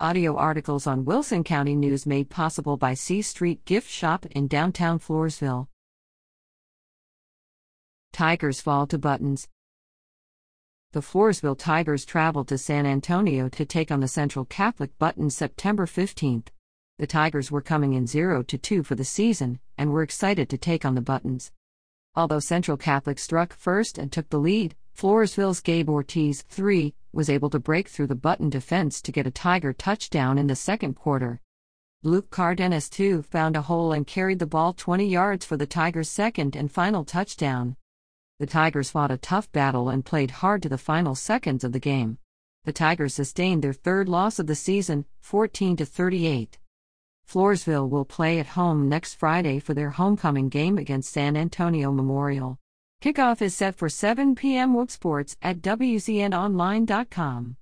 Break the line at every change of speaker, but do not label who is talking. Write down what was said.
Audio articles on Wilson County News made possible by C Street Gift Shop in downtown Floresville. Tigers fall to buttons. The Floresville Tigers traveled to San Antonio to take on the Central Catholic Buttons September 15th. The Tigers were coming in 0 to 2 for the season and were excited to take on the Buttons. Although Central Catholic struck first and took the lead, Floresville's Gabe Ortiz, 3, was able to break through the button defense to get a Tiger touchdown in the second quarter. Luke Cardenas, 2, found a hole and carried the ball 20 yards for the Tigers' second and final touchdown. The Tigers fought a tough battle and played hard to the final seconds of the game. The Tigers sustained their third loss of the season, 14 38. Floresville will play at home next Friday for their homecoming game against San Antonio Memorial. Kickoff is set for 7 p.m. Whoop Sports at WCNOnline.com.